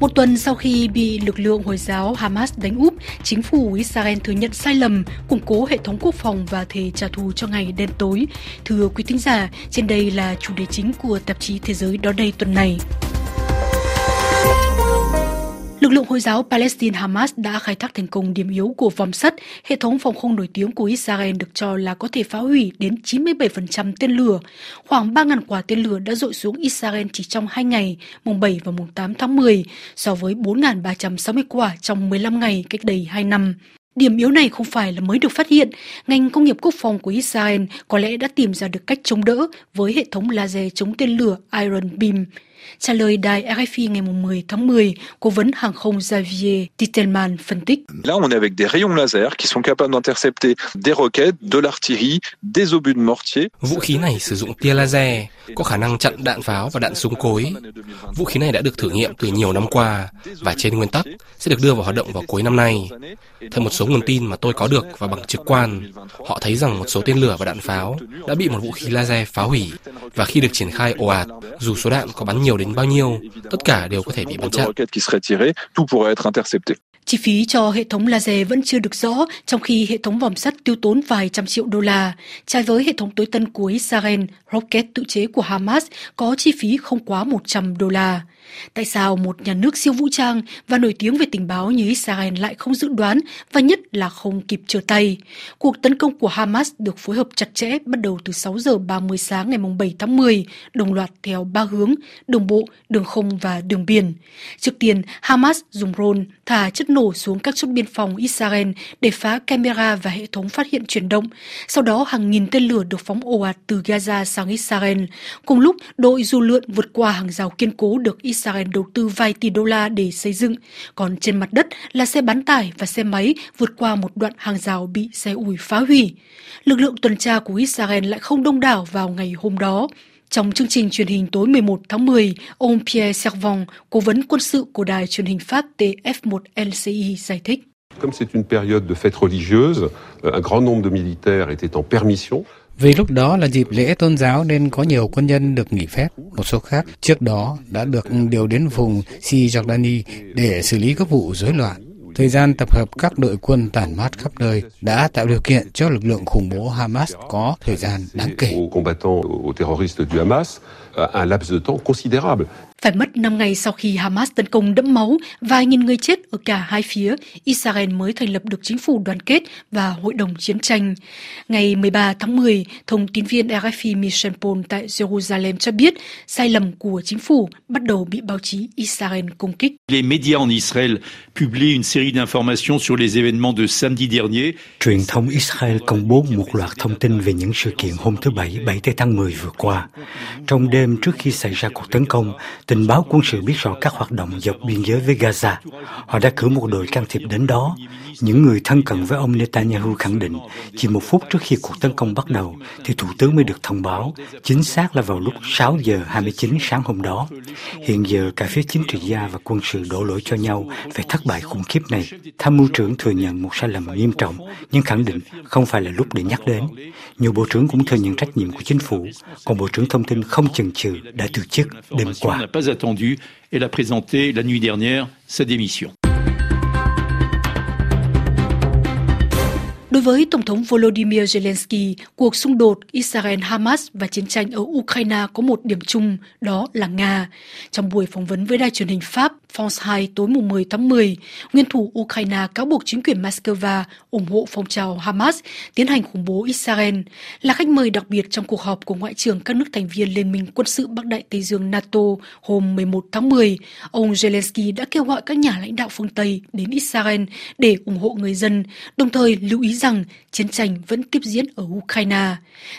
Một tuần sau khi bị lực lượng Hồi giáo Hamas đánh úp, chính phủ Israel thừa nhận sai lầm, củng cố hệ thống quốc phòng và thề trả thù cho ngày đen tối. Thưa quý thính giả, trên đây là chủ đề chính của tạp chí Thế giới đó đây tuần này. Lực lượng Hồi giáo Palestine Hamas đã khai thác thành công điểm yếu của vòng sắt, hệ thống phòng không nổi tiếng của Israel được cho là có thể phá hủy đến 97% tên lửa. Khoảng 3.000 quả tên lửa đã dội xuống Israel chỉ trong 2 ngày, mùng 7 và mùng 8 tháng 10, so với 4.360 quả trong 15 ngày cách đây 2 năm. Điểm yếu này không phải là mới được phát hiện, ngành công nghiệp quốc phòng của Israel có lẽ đã tìm ra được cách chống đỡ với hệ thống laser chống tên lửa Iron Beam. Trả lời đài RFI ngày 10 tháng 10, cố vấn hàng không Xavier Titelman phân tích. Là, on est avec des rayons laser qui sont capables d'intercepter des roquettes, de l'artillerie, des obus de mortier. Vũ khí này sử dụng tia laser, có khả năng chặn đạn pháo và đạn súng cối. Vũ khí này đã được thử nghiệm từ nhiều năm qua và trên nguyên tắc sẽ được đưa vào hoạt động vào cuối năm nay. Theo một số nguồn tin mà tôi có được và bằng trực quan, họ thấy rằng một số tên lửa và đạn pháo đã bị một vũ khí laser phá hủy và khi được triển khai ồ ạt, dù số đạn có bắn nhiều đến bao nhiêu, tất cả đều có thể bị bắn chặn. Chi phí cho hệ thống laser vẫn chưa được rõ, trong khi hệ thống vòm sắt tiêu tốn vài trăm triệu đô la. Trái với hệ thống tối tân của Israel, rocket tự chế của Hamas có chi phí không quá 100 đô la. Tại sao một nhà nước siêu vũ trang và nổi tiếng về tình báo như Israel lại không dự đoán và nhất là không kịp trở tay? Cuộc tấn công của Hamas được phối hợp chặt chẽ bắt đầu từ 6 giờ 30 sáng ngày 7 tháng 10, đồng loạt theo ba hướng, đường bộ, đường không và đường biển. Trước tiên, Hamas dùng drone thả chất nổ xuống các chốt biên phòng Israel để phá camera và hệ thống phát hiện chuyển động. Sau đó, hàng nghìn tên lửa được phóng ồ ạt từ Gaza sang Israel. Cùng lúc, đội du lượn vượt qua hàng rào kiên cố được Israel Israel đầu tư vài tỷ đô la để xây dựng, còn trên mặt đất là xe bán tải và xe máy vượt qua một đoạn hàng rào bị xe ủi phá hủy. Lực lượng tuần tra của Israel lại không đông đảo vào ngày hôm đó. Trong chương trình truyền hình tối 11 tháng 10, ông Pierre Servon, cố vấn quân sự của đài truyền hình Pháp TF1 LCI giải thích. Comme c'est une période de fête religieuse, un grand nombre de militaires étaient en permission. Vì lúc đó là dịp lễ tôn giáo nên có nhiều quân nhân được nghỉ phép. Một số khác trước đó đã được điều đến vùng Cisjordani để xử lý các vụ rối loạn. Thời gian tập hợp các đội quân tản mát khắp nơi đã tạo điều kiện cho lực lượng khủng bố Hamas có thời gian đáng kể. Phải mất 5 ngày sau khi Hamas tấn công đẫm máu, vài nghìn người chết ở cả hai phía, Israel mới thành lập được chính phủ đoàn kết và hội đồng chiến tranh. Ngày 13 tháng 10, thông tin viên RFI Michel Pol tại Jerusalem cho biết sai lầm của chính phủ bắt đầu bị báo chí Israel công kích. Les médias en Israël publient une série d'informations sur les événements de samedi dernier. Truyền thông Israel công bố một loạt thông tin về những sự kiện hôm thứ Bảy, 7 tháng 10 vừa qua. Trong đêm trước khi xảy ra cuộc tấn công, Tình báo quân sự biết rõ các hoạt động dọc biên giới với Gaza. Họ đã cử một đội can thiệp đến đó. Những người thân cận với ông Netanyahu khẳng định chỉ một phút trước khi cuộc tấn công bắt đầu thì Thủ tướng mới được thông báo, chính xác là vào lúc 6 giờ 29 sáng hôm đó. Hiện giờ cả phía chính trị gia và quân sự đổ lỗi cho nhau về thất bại khủng khiếp này. Tham mưu trưởng thừa nhận một sai lầm nghiêm trọng, nhưng khẳng định không phải là lúc để nhắc đến. Nhiều bộ trưởng cũng thừa nhận trách nhiệm của chính phủ, còn Bộ trưởng Thông tin không chừng chần chừ đã từ chức đêm qua pas attendu. Elle a présenté la nuit dernière sa démission. Đối với Tổng thống Volodymyr Zelensky, cuộc xung đột Israel-Hamas và chiến tranh ở Ukraine có một điểm chung, đó là Nga. Trong buổi phỏng vấn với đài truyền hình Pháp France 2 tối mùng 10 tháng 10, nguyên thủ Ukraine cáo buộc chính quyền Moscow ủng hộ phong trào Hamas tiến hành khủng bố Israel. Là khách mời đặc biệt trong cuộc họp của Ngoại trưởng các nước thành viên Liên minh quân sự Bắc Đại Tây Dương NATO hôm 11 tháng 10, ông Zelensky đã kêu gọi các nhà lãnh đạo phương Tây đến Israel để ủng hộ người dân, đồng thời lưu ý rằng chiến tranh vẫn tiếp diễn ở Ukraine.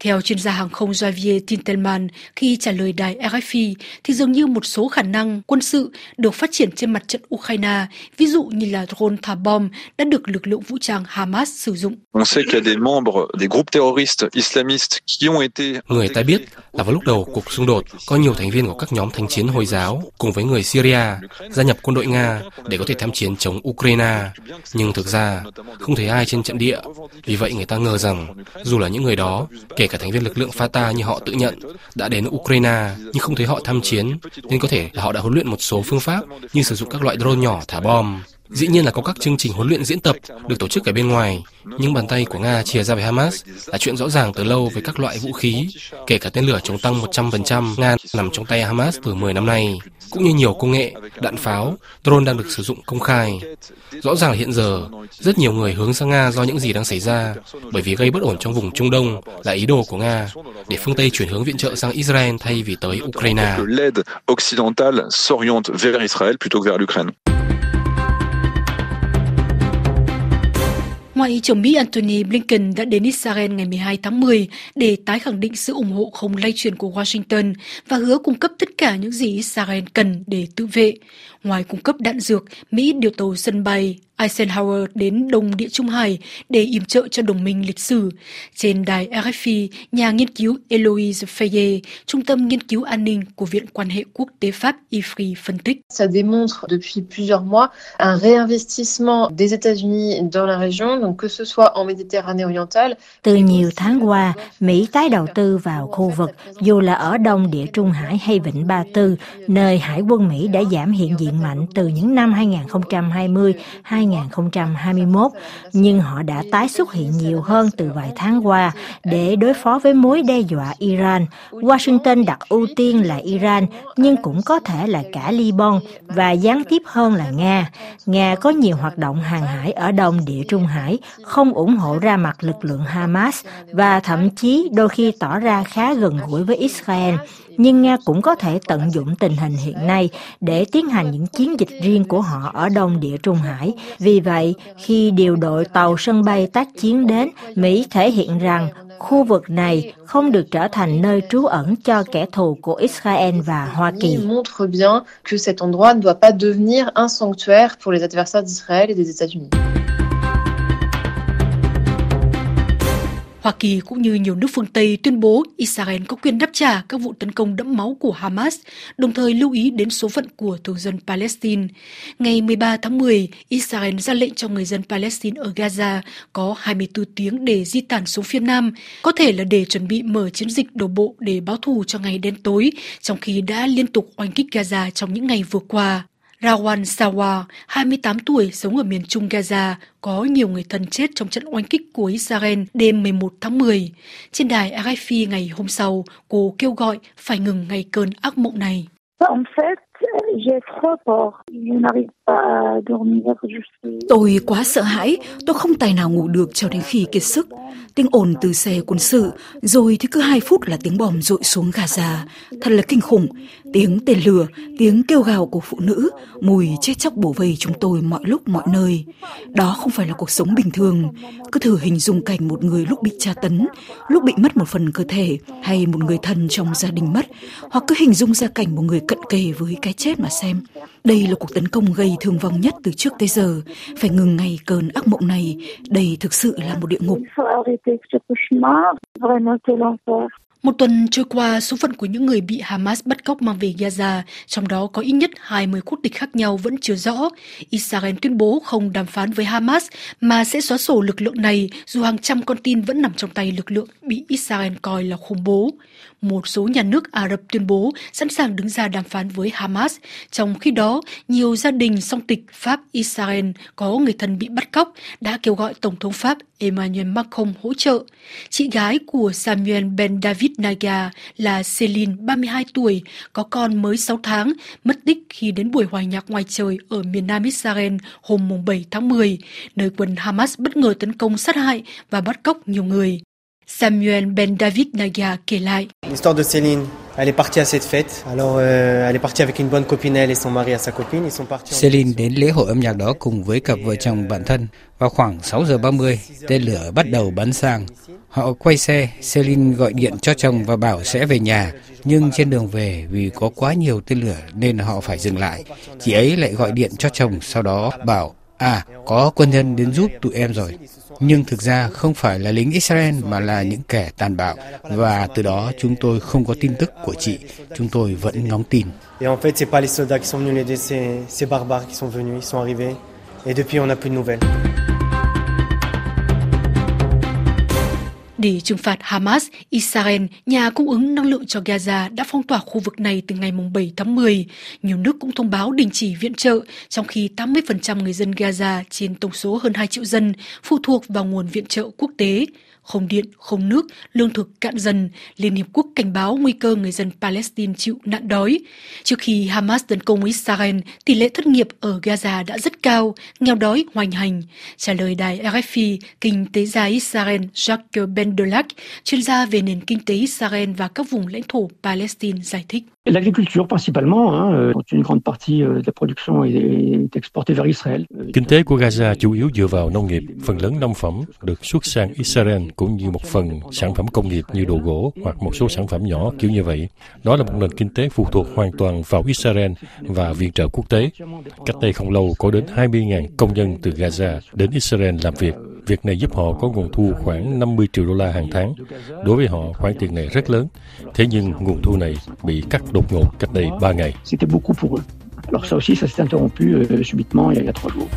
Theo chuyên gia hàng không Javier Tintelman, khi trả lời đài RFI, thì dường như một số khả năng quân sự được phát triển trên mặt trận Ukraine, ví dụ như là drone thả bom đã được lực lượng vũ trang Hamas sử dụng. Người ta biết là vào lúc đầu cuộc xung đột, có nhiều thành viên của các nhóm thanh chiến Hồi giáo cùng với người Syria gia nhập quân đội Nga để có thể tham chiến chống Ukraine. Nhưng thực ra, không thấy ai trên trận địa Vì vậy người ta ngờ rằng dù là những người đó, kể cả thành viên lực lượng Fatah như họ tự nhận, đã đến Ukraine nhưng không thấy họ tham chiến, nên có thể là họ đã huấn luyện một số phương pháp như sử dụng các loại drone nhỏ thả bom. Dĩ nhiên là có các chương trình huấn luyện diễn tập được tổ chức ở bên ngoài, nhưng bàn tay của Nga chia ra với Hamas là chuyện rõ ràng từ lâu với các loại vũ khí, kể cả tên lửa chống tăng 100% Nga nằm trong tay Hamas từ 10 năm nay, cũng như nhiều công nghệ, đạn pháo, drone đang được sử dụng công khai. Rõ ràng là hiện giờ, rất nhiều người hướng sang Nga do những gì đang xảy ra, bởi vì gây bất ổn trong vùng Trung Đông là ý đồ của Nga, để phương Tây chuyển hướng viện trợ sang Israel thay vì tới Ukraine. Ngoại trưởng Mỹ Antony Blinken đã đến Israel ngày 12 tháng 10 để tái khẳng định sự ủng hộ không lay chuyển của Washington và hứa cung cấp tất cả những gì Israel cần để tự vệ. Ngoài cung cấp đạn dược, Mỹ điều tàu sân bay Eisenhower đến Đông Địa Trung Hải để yểm trợ cho đồng minh lịch sử. Trên đài RFI, nhà nghiên cứu Eloise Fayet, Trung tâm Nghiên cứu An ninh của Viện Quan hệ Quốc tế Pháp IFRI phân tích. Ça démontre depuis plusieurs mois un réinvestissement des États-Unis dans la région, donc que ce soit en Méditerranée orientale. Từ nhiều tháng qua, Mỹ tái đầu tư vào khu vực, dù là ở Đông Địa Trung Hải hay Vịnh Ba Tư, nơi Hải quân Mỹ đã giảm hiện diện mạnh từ những năm 2020 2021, nhưng họ đã tái xuất hiện nhiều hơn từ vài tháng qua để đối phó với mối đe dọa Iran. Washington đặt ưu tiên là Iran, nhưng cũng có thể là cả Liban và gián tiếp hơn là Nga. Nga có nhiều hoạt động hàng hải ở Đông Địa Trung Hải, không ủng hộ ra mặt lực lượng Hamas và thậm chí đôi khi tỏ ra khá gần gũi với Israel nhưng Nga cũng có thể tận dụng tình hình hiện nay để tiến hành những chiến dịch riêng của họ ở Đông Địa Trung Hải. Vì vậy, khi điều đội tàu sân bay tác chiến đến, Mỹ thể hiện rằng khu vực này không được trở thành nơi trú ẩn cho kẻ thù của Israel và Hoa Kỳ. montre bien que cet endroit ne doit pas devenir un sanctuaire pour les adversaires d'Israël et des États-Unis. Hoa Kỳ cũng như nhiều nước phương Tây tuyên bố Israel có quyền đáp trả các vụ tấn công đẫm máu của Hamas, đồng thời lưu ý đến số phận của thường dân Palestine. Ngày 13 tháng 10, Israel ra lệnh cho người dân Palestine ở Gaza có 24 tiếng để di tản xuống phía Nam, có thể là để chuẩn bị mở chiến dịch đổ bộ để báo thù cho ngày đen tối, trong khi đã liên tục oanh kích Gaza trong những ngày vừa qua. Rawan Sawa, 28 tuổi, sống ở miền trung Gaza, có nhiều người thân chết trong trận oanh kích của Israel đêm 11 tháng 10. Trên đài RFI ngày hôm sau, cô kêu gọi phải ngừng ngày cơn ác mộng này. Tôi quá sợ hãi, tôi không tài nào ngủ được cho đến khi kiệt sức. Tiếng ồn từ xe quân sự, rồi thì cứ hai phút là tiếng bom rội xuống Gaza. Thật là kinh khủng. Tiếng tên lửa, tiếng kêu gào của phụ nữ, mùi chết chóc bổ vây chúng tôi mọi lúc mọi nơi. Đó không phải là cuộc sống bình thường. Cứ thử hình dung cảnh một người lúc bị tra tấn, lúc bị mất một phần cơ thể, hay một người thân trong gia đình mất, hoặc cứ hình dung ra cảnh một người cận kề với cái chết mà xem. Đây là cuộc tấn công gây thương vong nhất từ trước tới giờ. Phải ngừng ngay cơn ác mộng này. Đây thực sự là một địa ngục. Một tuần trôi qua, số phận của những người bị Hamas bắt cóc mang về Gaza, trong đó có ít nhất 20 quốc tịch khác nhau vẫn chưa rõ. Israel tuyên bố không đàm phán với Hamas mà sẽ xóa sổ lực lượng này dù hàng trăm con tin vẫn nằm trong tay lực lượng bị Israel coi là khủng bố. Một số nhà nước Ả Rập tuyên bố sẵn sàng đứng ra đàm phán với Hamas. Trong khi đó, nhiều gia đình song tịch Pháp-Israel có người thân bị bắt cóc đã kêu gọi Tổng thống Pháp Emmanuel Macron hỗ trợ. Chị gái của Samuel Ben David Naga là Celine, 32 tuổi, có con mới 6 tháng, mất tích khi đến buổi hòa nhạc ngoài trời ở miền nam Israel hôm 7 tháng 10, nơi quân Hamas bất ngờ tấn công sát hại và bắt cóc nhiều người. Samuel Ben David Naga kể lại. L'histoire de Céline Elle est partie à cette fête. Alors, euh, elle est partie avec une bonne copine, elle et son mari à sa copine. Ils sont partis. Celine đến lễ hội âm nhạc đó cùng với cặp vợ chồng bạn thân. Vào khoảng 6 giờ 30, tên lửa bắt đầu bắn sang. Họ quay xe, Celine gọi điện cho chồng và bảo sẽ về nhà. Nhưng trên đường về, vì có quá nhiều tên lửa nên họ phải dừng lại. Chị ấy lại gọi điện cho chồng, sau đó bảo, à, có quân nhân đến giúp tụi em rồi nhưng thực ra không phải là lính Israel mà là những kẻ tàn bạo và từ đó chúng tôi không có tin tức của chị, chúng tôi vẫn ngóng tin. Et en fait, c'est pas les soldats qui sont venus l'aider, c'est ces barbares qui sont venus, ils sont arrivés et depuis on n'a plus de nouvelles. Để trừng phạt Hamas, Israel, nhà cung ứng năng lượng cho Gaza đã phong tỏa khu vực này từ ngày 7 tháng 10. Nhiều nước cũng thông báo đình chỉ viện trợ, trong khi 80% người dân Gaza trên tổng số hơn 2 triệu dân phụ thuộc vào nguồn viện trợ quốc tế không điện, không nước, lương thực cạn dần, Liên Hiệp Quốc cảnh báo nguy cơ người dân Palestine chịu nạn đói. Trước khi Hamas tấn công Israel, tỷ lệ thất nghiệp ở Gaza đã rất cao, nghèo đói hoành hành. Trả lời đài RFI, kinh tế gia Israel Jacques Bendelak, chuyên gia về nền kinh tế Israel và các vùng lãnh thổ Palestine giải thích. L'agriculture principalement, hein, quand une grande partie de la production est exportée vers Israël. Kinh tế của Gaza chủ yếu dựa vào nông nghiệp, phần lớn nông phẩm được xuất sang Israel cũng như một phần sản phẩm công nghiệp như đồ gỗ hoặc một số sản phẩm nhỏ kiểu như vậy. Đó là một nền kinh tế phụ thuộc hoàn toàn vào Israel và viện trợ quốc tế. Cách đây không lâu có đến 20.000 công nhân từ Gaza đến Israel làm việc. Việc này giúp họ có nguồn thu khoảng 50 triệu đô la hàng tháng. Đối với họ, khoản tiền này rất lớn. Thế nhưng nguồn thu này bị cắt đột ngột cách đây 3 ngày. C'était beaucoup pour eux. Alors ça aussi, ça s'est interrompu euh, subitement il y a 3 jours.